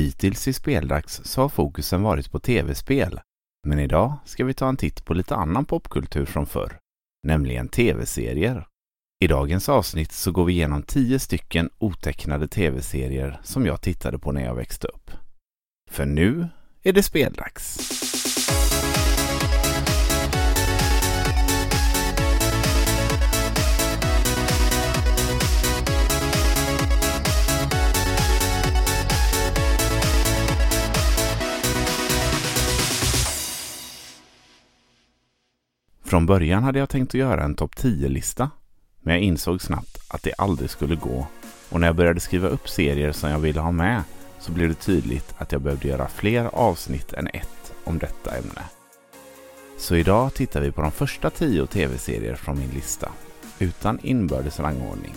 Hittills i Speldags så har fokusen varit på tv-spel. Men idag ska vi ta en titt på lite annan popkultur från förr, nämligen tv-serier. I dagens avsnitt så går vi igenom tio stycken otecknade tv-serier som jag tittade på när jag växte upp. För nu är det speldags! Från början hade jag tänkt att göra en topp 10-lista, men jag insåg snabbt att det aldrig skulle gå och när jag började skriva upp serier som jag ville ha med så blev det tydligt att jag behövde göra fler avsnitt än ett om detta ämne. Så idag tittar vi på de första tio tv-serier från min lista, utan inbördes rangordning.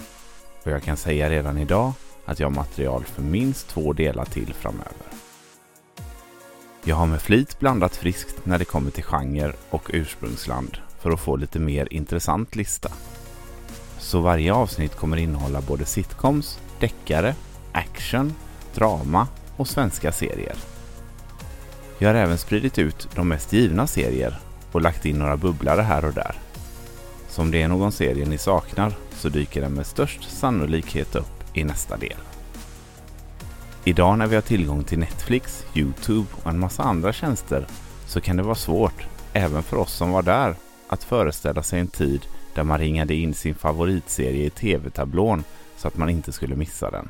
Och jag kan säga redan idag att jag har material för minst två delar till framöver. Jag har med flit blandat friskt när det kommer till genre och ursprungsland för att få lite mer intressant lista. Så varje avsnitt kommer innehålla både sitcoms, deckare, action, drama och svenska serier. Jag har även spridit ut de mest givna serier och lagt in några bubblare här och där. Så om det är någon serie ni saknar så dyker den med störst sannolikhet upp i nästa del. Idag när vi har tillgång till Netflix, Youtube och en massa andra tjänster så kan det vara svårt, även för oss som var där, att föreställa sig en tid där man ringade in sin favoritserie i tv-tablån så att man inte skulle missa den.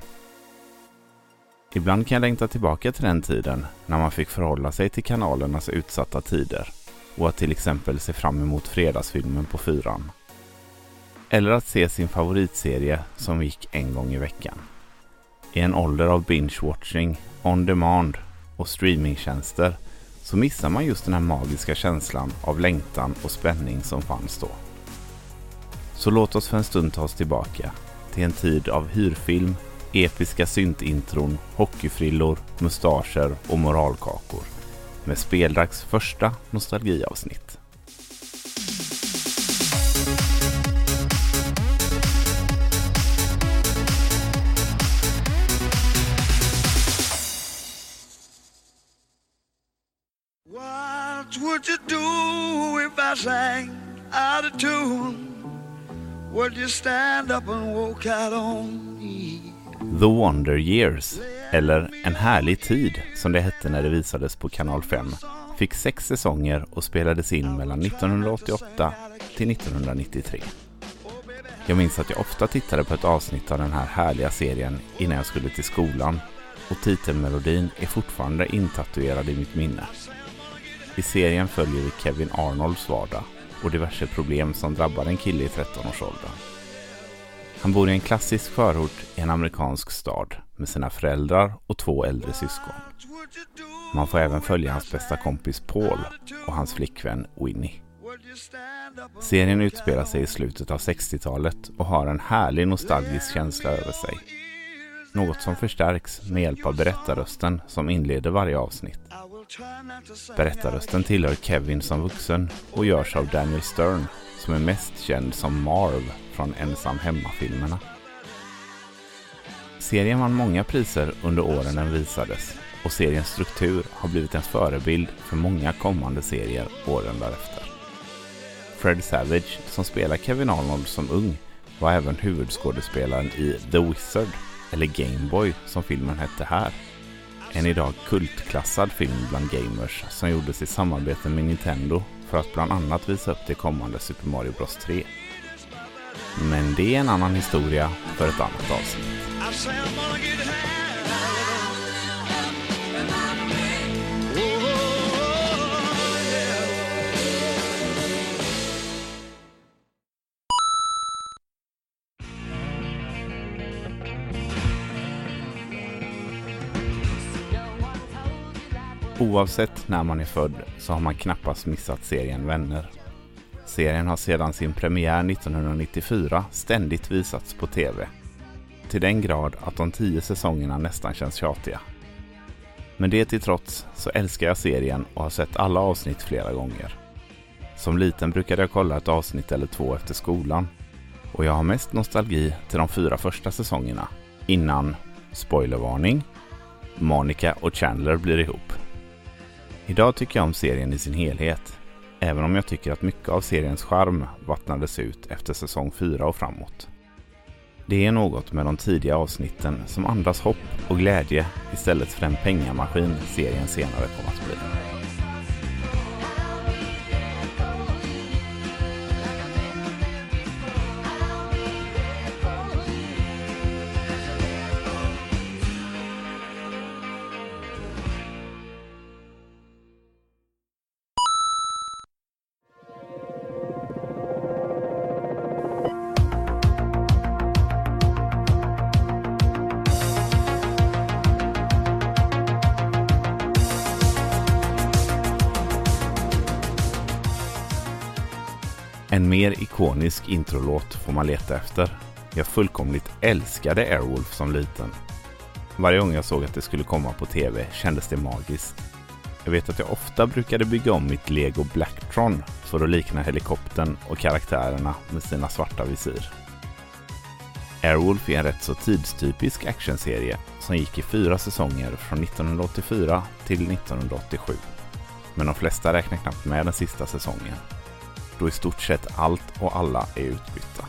Ibland kan jag längta tillbaka till den tiden när man fick förhålla sig till kanalernas utsatta tider och att till exempel se fram emot fredagsfilmen på fyran. Eller att se sin favoritserie som gick en gång i veckan. I en ålder av binge-watching, on demand och streamingtjänster så missar man just den här magiska känslan av längtan och spänning som fanns då. Så låt oss för en stund ta oss tillbaka till en tid av hyrfilm, episka syntintron, hockeyfrillor, mustascher och moralkakor med Speldags första nostalgiavsnitt. What would you do if I sang out of tune? Would you stand up and walk out on me? The Wonder Years, eller En härlig tid som det hette när det visades på kanal 5, fick sex säsonger och spelades in mellan 1988 till 1993. Jag minns att jag ofta tittade på ett avsnitt av den här härliga serien innan jag skulle till skolan och titelmelodin är fortfarande intatuerad i mitt minne. I serien följer vi Kevin Arnolds vardag och diverse problem som drabbar en kille i 13-årsåldern. Han bor i en klassisk förort i en amerikansk stad med sina föräldrar och två äldre syskon. Man får även följa hans bästa kompis Paul och hans flickvän Winnie. Serien utspelar sig i slutet av 60-talet och har en härlig nostalgisk känsla över sig. Något som förstärks med hjälp av berättarrösten som inleder varje avsnitt. Berättarrösten tillhör Kevin som vuxen och görs av Daniel Stern som är mest känd som Marv från Ensam Hemma-filmerna. Serien vann många priser under åren den visades och seriens struktur har blivit en förebild för många kommande serier åren därefter. Fred Savage, som spelar Kevin Arnold som ung, var även huvudskådespelaren i The Wizard, eller Gameboy som filmen hette här. En idag kultklassad film bland gamers som gjordes i samarbete med Nintendo för att bland annat visa upp det kommande Super Mario Bros 3. Men det är en annan historia för ett annat avsnitt. Oavsett när man är född så har man knappast missat serien Vänner. Serien har sedan sin premiär 1994 ständigt visats på TV. Till den grad att de tio säsongerna nästan känns tjatiga. Men det till trots så älskar jag serien och har sett alla avsnitt flera gånger. Som liten brukade jag kolla ett avsnitt eller två efter skolan. Och jag har mest nostalgi till de fyra första säsongerna innan, spoilervarning, Monica och Chandler blir ihop. Idag tycker jag om serien i sin helhet, även om jag tycker att mycket av seriens charm vattnades ut efter säsong 4 och framåt. Det är något med de tidiga avsnitten som andas hopp och glädje istället för den pengamaskin serien senare kom att bli. Mer ikonisk introlåt får man leta efter. Jag fullkomligt älskade Airwolf som liten. Varje gång jag såg att det skulle komma på tv kändes det magiskt. Jag vet att jag ofta brukade bygga om mitt Lego Blacktron för att likna helikoptern och karaktärerna med sina svarta visir. Airwolf är en rätt så tidstypisk actionserie som gick i fyra säsonger från 1984 till 1987. Men de flesta räknar knappt med den sista säsongen då i stort sett allt och alla är utbytta.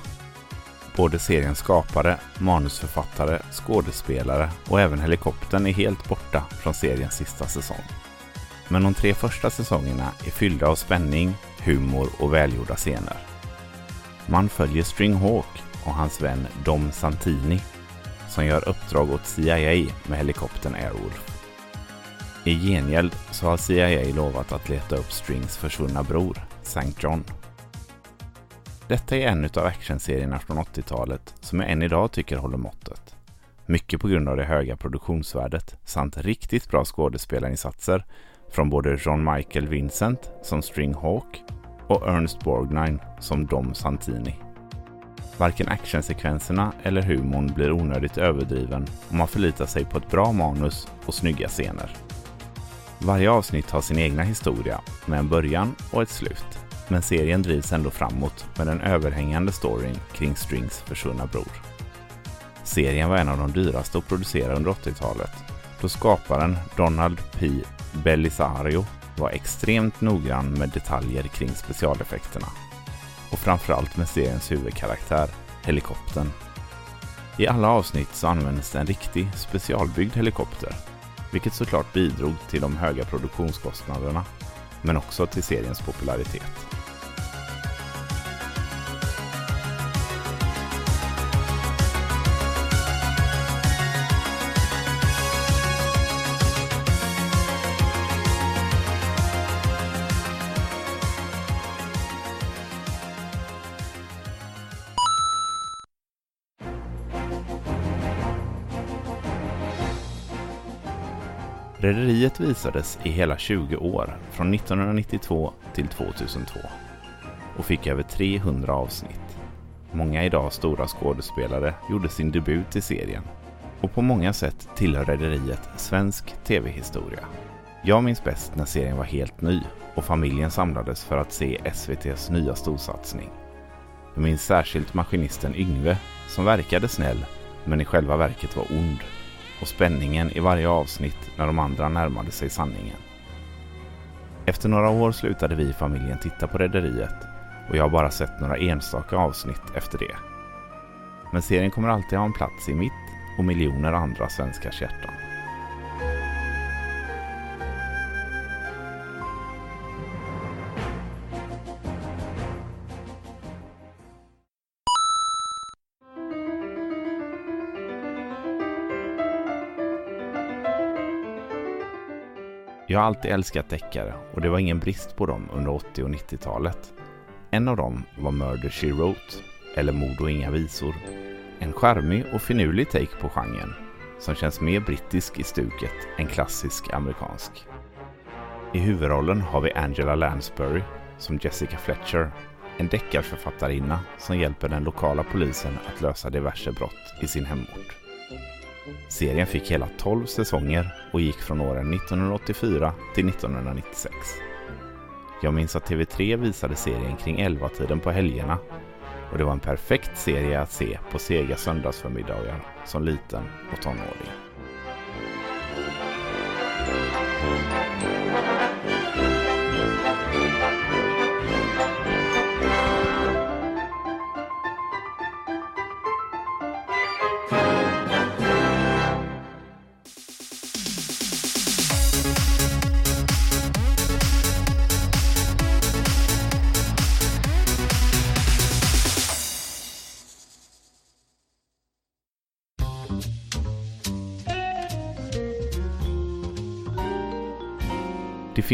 Både seriens skapare, manusförfattare, skådespelare och även helikoptern är helt borta från seriens sista säsong. Men de tre första säsongerna är fyllda av spänning, humor och välgjorda scener. Man följer String Hawk och hans vän Dom Santini som gör uppdrag åt CIA med helikoptern Airwolf. I gengäld så har CIA lovat att leta upp Strings försvunna bror, St. John. Detta är en av actionserierna från 80-talet som jag än idag tycker håller måttet. Mycket på grund av det höga produktionsvärdet samt riktigt bra skådespelarinsatser från både John Michael Vincent som String Hawk och Ernest Borgnine som Dom Santini. Varken actionsekvenserna eller humorn blir onödigt överdriven om man förlitar sig på ett bra manus och snygga scener. Varje avsnitt har sin egna historia med en början och ett slut. Men serien drivs ändå framåt med den överhängande storyn kring Strings försvunna bror. Serien var en av de dyraste att producera under 80-talet då skaparen Donald P. Belisario var extremt noggrann med detaljer kring specialeffekterna. Och framförallt med seriens huvudkaraktär, helikoptern. I alla avsnitt så användes en riktig specialbyggd helikopter vilket såklart bidrog till de höga produktionskostnaderna, men också till seriens popularitet. Rederiet visades i hela 20 år, från 1992 till 2002 och fick över 300 avsnitt. Många idag stora skådespelare gjorde sin debut i serien och på många sätt tillhör Rederiet svensk tv-historia. Jag minns bäst när serien var helt ny och familjen samlades för att se SVTs nya storsatsning. Jag minns särskilt maskinisten Yngve som verkade snäll men i själva verket var ond och spänningen i varje avsnitt när de andra närmade sig sanningen. Efter några år slutade vi i familjen titta på Rederiet och jag har bara sett några enstaka avsnitt efter det. Men serien kommer alltid ha en plats i mitt och miljoner andra svenskars hjärtan. Jag har alltid älskat deckare och det var ingen brist på dem under 80 och 90-talet. En av dem var Murder She Wrote, eller Mord och inga visor. En charmig och finurlig take på genren som känns mer brittisk i stuket än klassisk amerikansk. I huvudrollen har vi Angela Lansbury som Jessica Fletcher, en deckarförfattarinna som hjälper den lokala polisen att lösa diverse brott i sin hemort. Serien fick hela 12 säsonger och gick från åren 1984 till 1996. Jag minns att TV3 visade serien kring 11-tiden på helgerna och det var en perfekt serie att se på sega söndagsförmiddagar som liten och tonåring.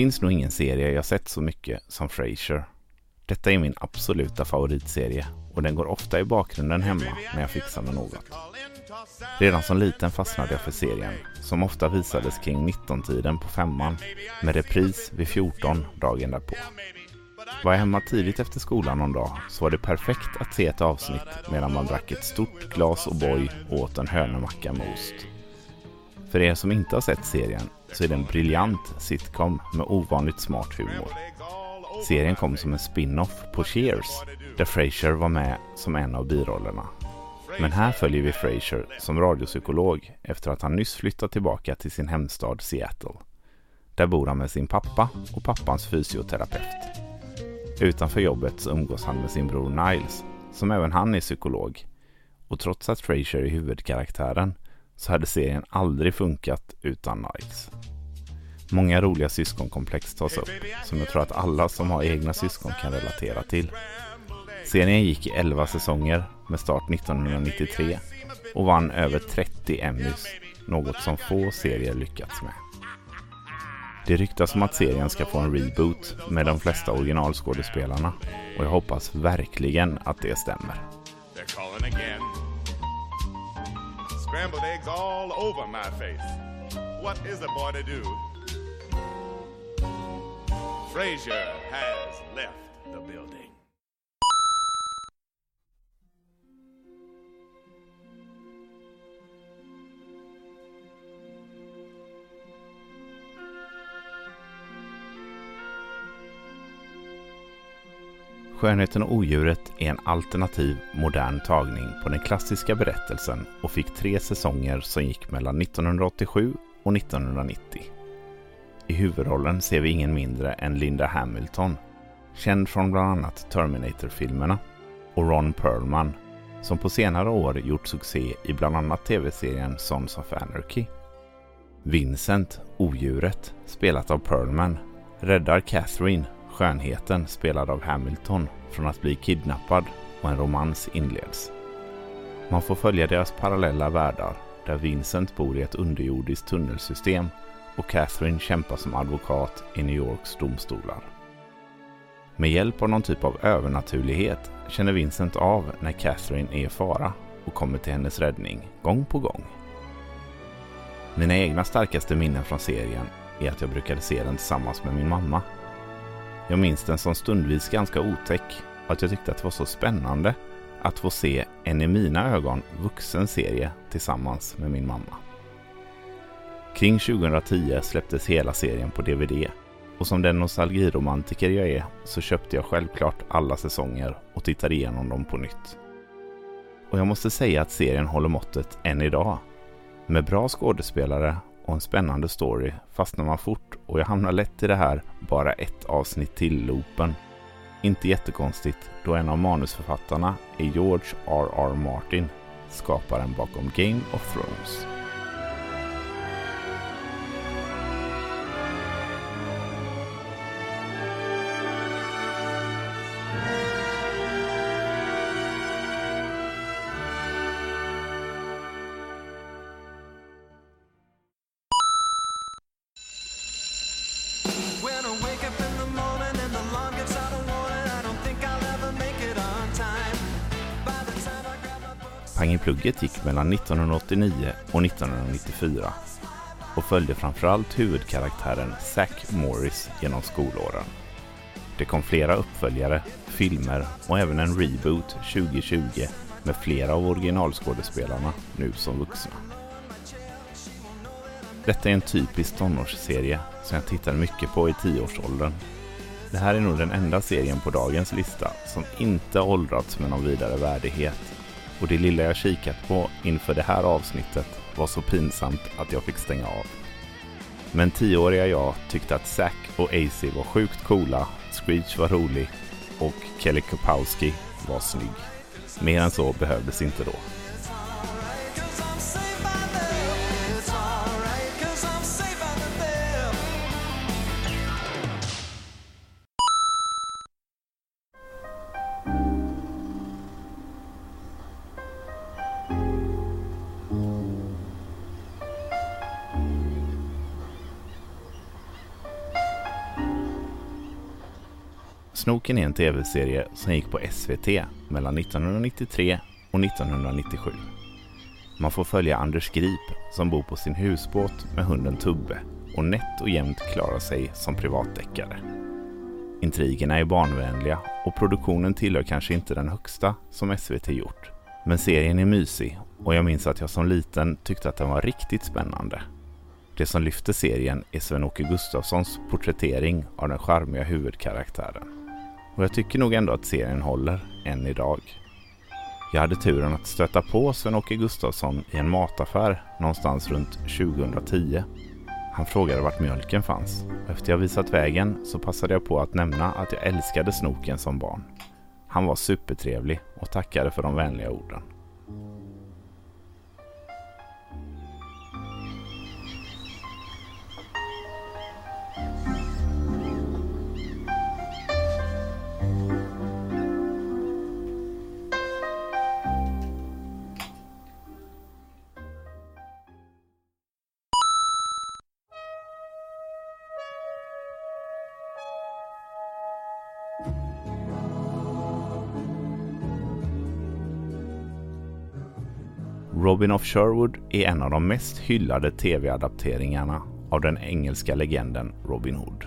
Finns nog ingen serie jag sett så mycket som Frasier. Detta är min absoluta favoritserie och den går ofta i bakgrunden hemma när jag fixar med något. Redan som liten fastnade jag för serien, som ofta visades kring 19-tiden på femman, med repris vid 14 dagen därpå. Var jag hemma tidigt efter skolan någon dag så var det perfekt att se ett avsnitt medan man drack ett stort glas O'boy och åt en hönemacka med ost. För er som inte har sett serien så är det en briljant sitcom med ovanligt smart humor. Serien kom som en spin-off på Cheers, där Frasier var med som en av birollerna. Men här följer vi Frasier som radiopsykolog efter att han nyss flyttat tillbaka till sin hemstad Seattle. Där bor han med sin pappa och pappans fysioterapeut. Utanför jobbet så umgås han med sin bror Niles, som även han är psykolog. Och trots att Frasier är huvudkaraktären så hade serien aldrig funkat utan Nikes. Många roliga syskonkomplex tas upp, som jag tror att alla som har egna syskon kan relatera till. Serien gick i 11 säsonger med start 1993 och vann över 30 Emmys, något som få serier lyckats med. Det ryktas om att serien ska få en reboot med de flesta originalskådespelarna och jag hoppas verkligen att det stämmer. Scrambled eggs all over my face. What is a boy to do? Frazier has left the building. Skönheten och odjuret är en alternativ modern tagning på den klassiska berättelsen och fick tre säsonger som gick mellan 1987 och 1990. I huvudrollen ser vi ingen mindre än Linda Hamilton, känd från bland annat Terminator-filmerna, och Ron Perlman, som på senare år gjort succé i bland annat tv-serien Sons of Anarchy. Vincent, odjuret, spelat av Perlman, räddar Catherine skönheten spelad av Hamilton från att bli kidnappad och en romans inleds. Man får följa deras parallella världar där Vincent bor i ett underjordiskt tunnelsystem och Catherine kämpar som advokat i New Yorks domstolar. Med hjälp av någon typ av övernaturlighet känner Vincent av när Catherine är i fara och kommer till hennes räddning gång på gång. Mina egna starkaste minnen från serien är att jag brukade se den tillsammans med min mamma jag minns den som stundvis ganska otäck och att jag tyckte att det var så spännande att få se en i mina ögon vuxen serie tillsammans med min mamma. Kring 2010 släpptes hela serien på DVD och som den nostalgiromantiker jag är så köpte jag självklart alla säsonger och tittade igenom dem på nytt. Och jag måste säga att serien håller måttet än idag. Med bra skådespelare och en spännande story fastnar man fort och jag hamnar lätt i det här bara ett avsnitt till-loopen. Inte jättekonstigt då en av manusförfattarna är George R.R. Martin, skaparen bakom Game of Thrones. Pang i plugget gick mellan 1989 och 1994 och följde framförallt huvudkaraktären Zack Morris genom skolåren. Det kom flera uppföljare, filmer och även en reboot 2020 med flera av originalskådespelarna nu som vuxna. Detta är en typisk tonårsserie som jag tittade mycket på i tioårsåldern. Det här är nog den enda serien på dagens lista som inte åldrats med någon vidare värdighet och det lilla jag kikat på inför det här avsnittet var så pinsamt att jag fick stänga av. Men tioåriga jag tyckte att Zack och AC var sjukt coola, Screech var rolig och Kelly Kapowski var snygg. Mer än så behövdes inte då. Snoken är en tv-serie som gick på SVT mellan 1993 och 1997. Man får följa Anders Grip som bor på sin husbåt med hunden Tubbe och nätt och jämnt klarar sig som privatdeckare. Intrigerna är barnvänliga och produktionen tillhör kanske inte den högsta som SVT gjort. Men serien är mysig och jag minns att jag som liten tyckte att den var riktigt spännande. Det som lyfter serien är Sven-Åke Gustafssons porträttering av den charmiga huvudkaraktären. Och jag tycker nog ändå att serien håller än idag. Jag hade turen att stöta på Sven-Åke Gustafsson i en mataffär någonstans runt 2010. Han frågade vart mjölken fanns. Efter jag visat vägen så passade jag på att nämna att jag älskade Snoken som barn. Han var supertrevlig och tackade för de vänliga orden. Robin of Sherwood är en av de mest hyllade tv-adapteringarna av den engelska legenden Robin Hood.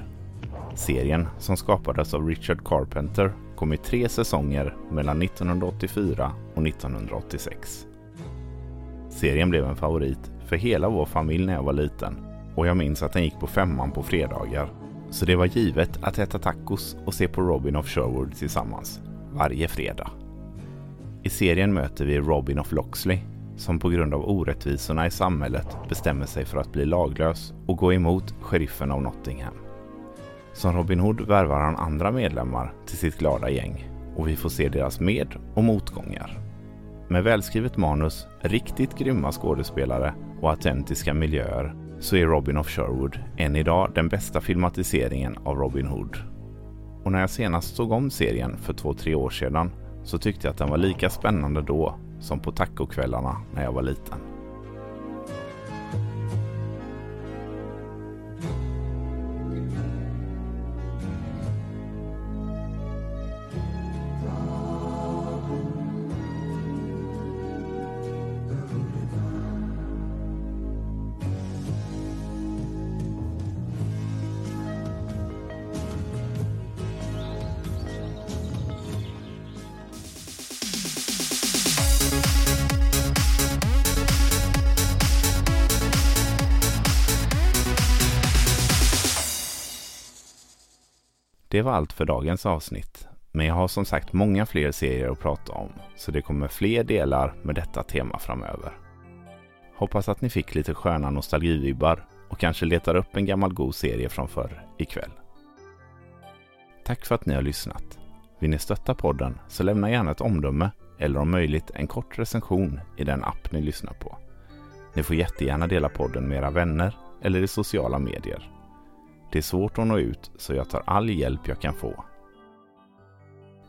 Serien, som skapades av Richard Carpenter, kom i tre säsonger mellan 1984 och 1986. Serien blev en favorit för hela vår familj när jag var liten och jag minns att den gick på femman på fredagar. Så det var givet att äta tacos och se på Robin of Sherwood tillsammans varje fredag. I serien möter vi Robin of Loxley som på grund av orättvisorna i samhället bestämmer sig för att bli laglös och gå emot sheriffen av Nottingham. Som Robin Hood värvar han andra medlemmar till sitt glada gäng och vi får se deras med och motgångar. Med välskrivet manus, riktigt grymma skådespelare och autentiska miljöer så är Robin of Sherwood än idag den bästa filmatiseringen av Robin Hood. Och när jag senast såg om serien för två, tre år sedan så tyckte jag att den var lika spännande då som på tacokvällarna när jag var liten. Det var allt för dagens avsnitt. Men jag har som sagt många fler serier att prata om, så det kommer fler delar med detta tema framöver. Hoppas att ni fick lite sköna nostalgivibbar och kanske letar upp en gammal god serie från förr ikväll. Tack för att ni har lyssnat. Vill ni stötta podden så lämna gärna ett omdöme eller om möjligt en kort recension i den app ni lyssnar på. Ni får jättegärna dela podden med era vänner eller i sociala medier. Det är svårt att nå ut så jag tar all hjälp jag kan få.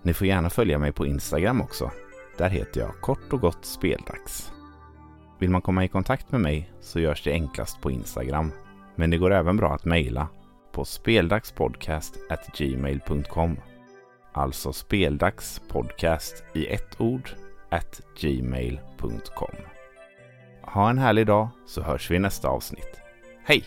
Ni får gärna följa mig på Instagram också. Där heter jag kort och gott speldags. Vill man komma i kontakt med mig så görs det enklast på Instagram. Men det går även bra att mejla på speldagspodcast@gmail.com. Alltså speldagspodcast i ett ord at gmail.com. Ha en härlig dag så hörs vi i nästa avsnitt. Hej!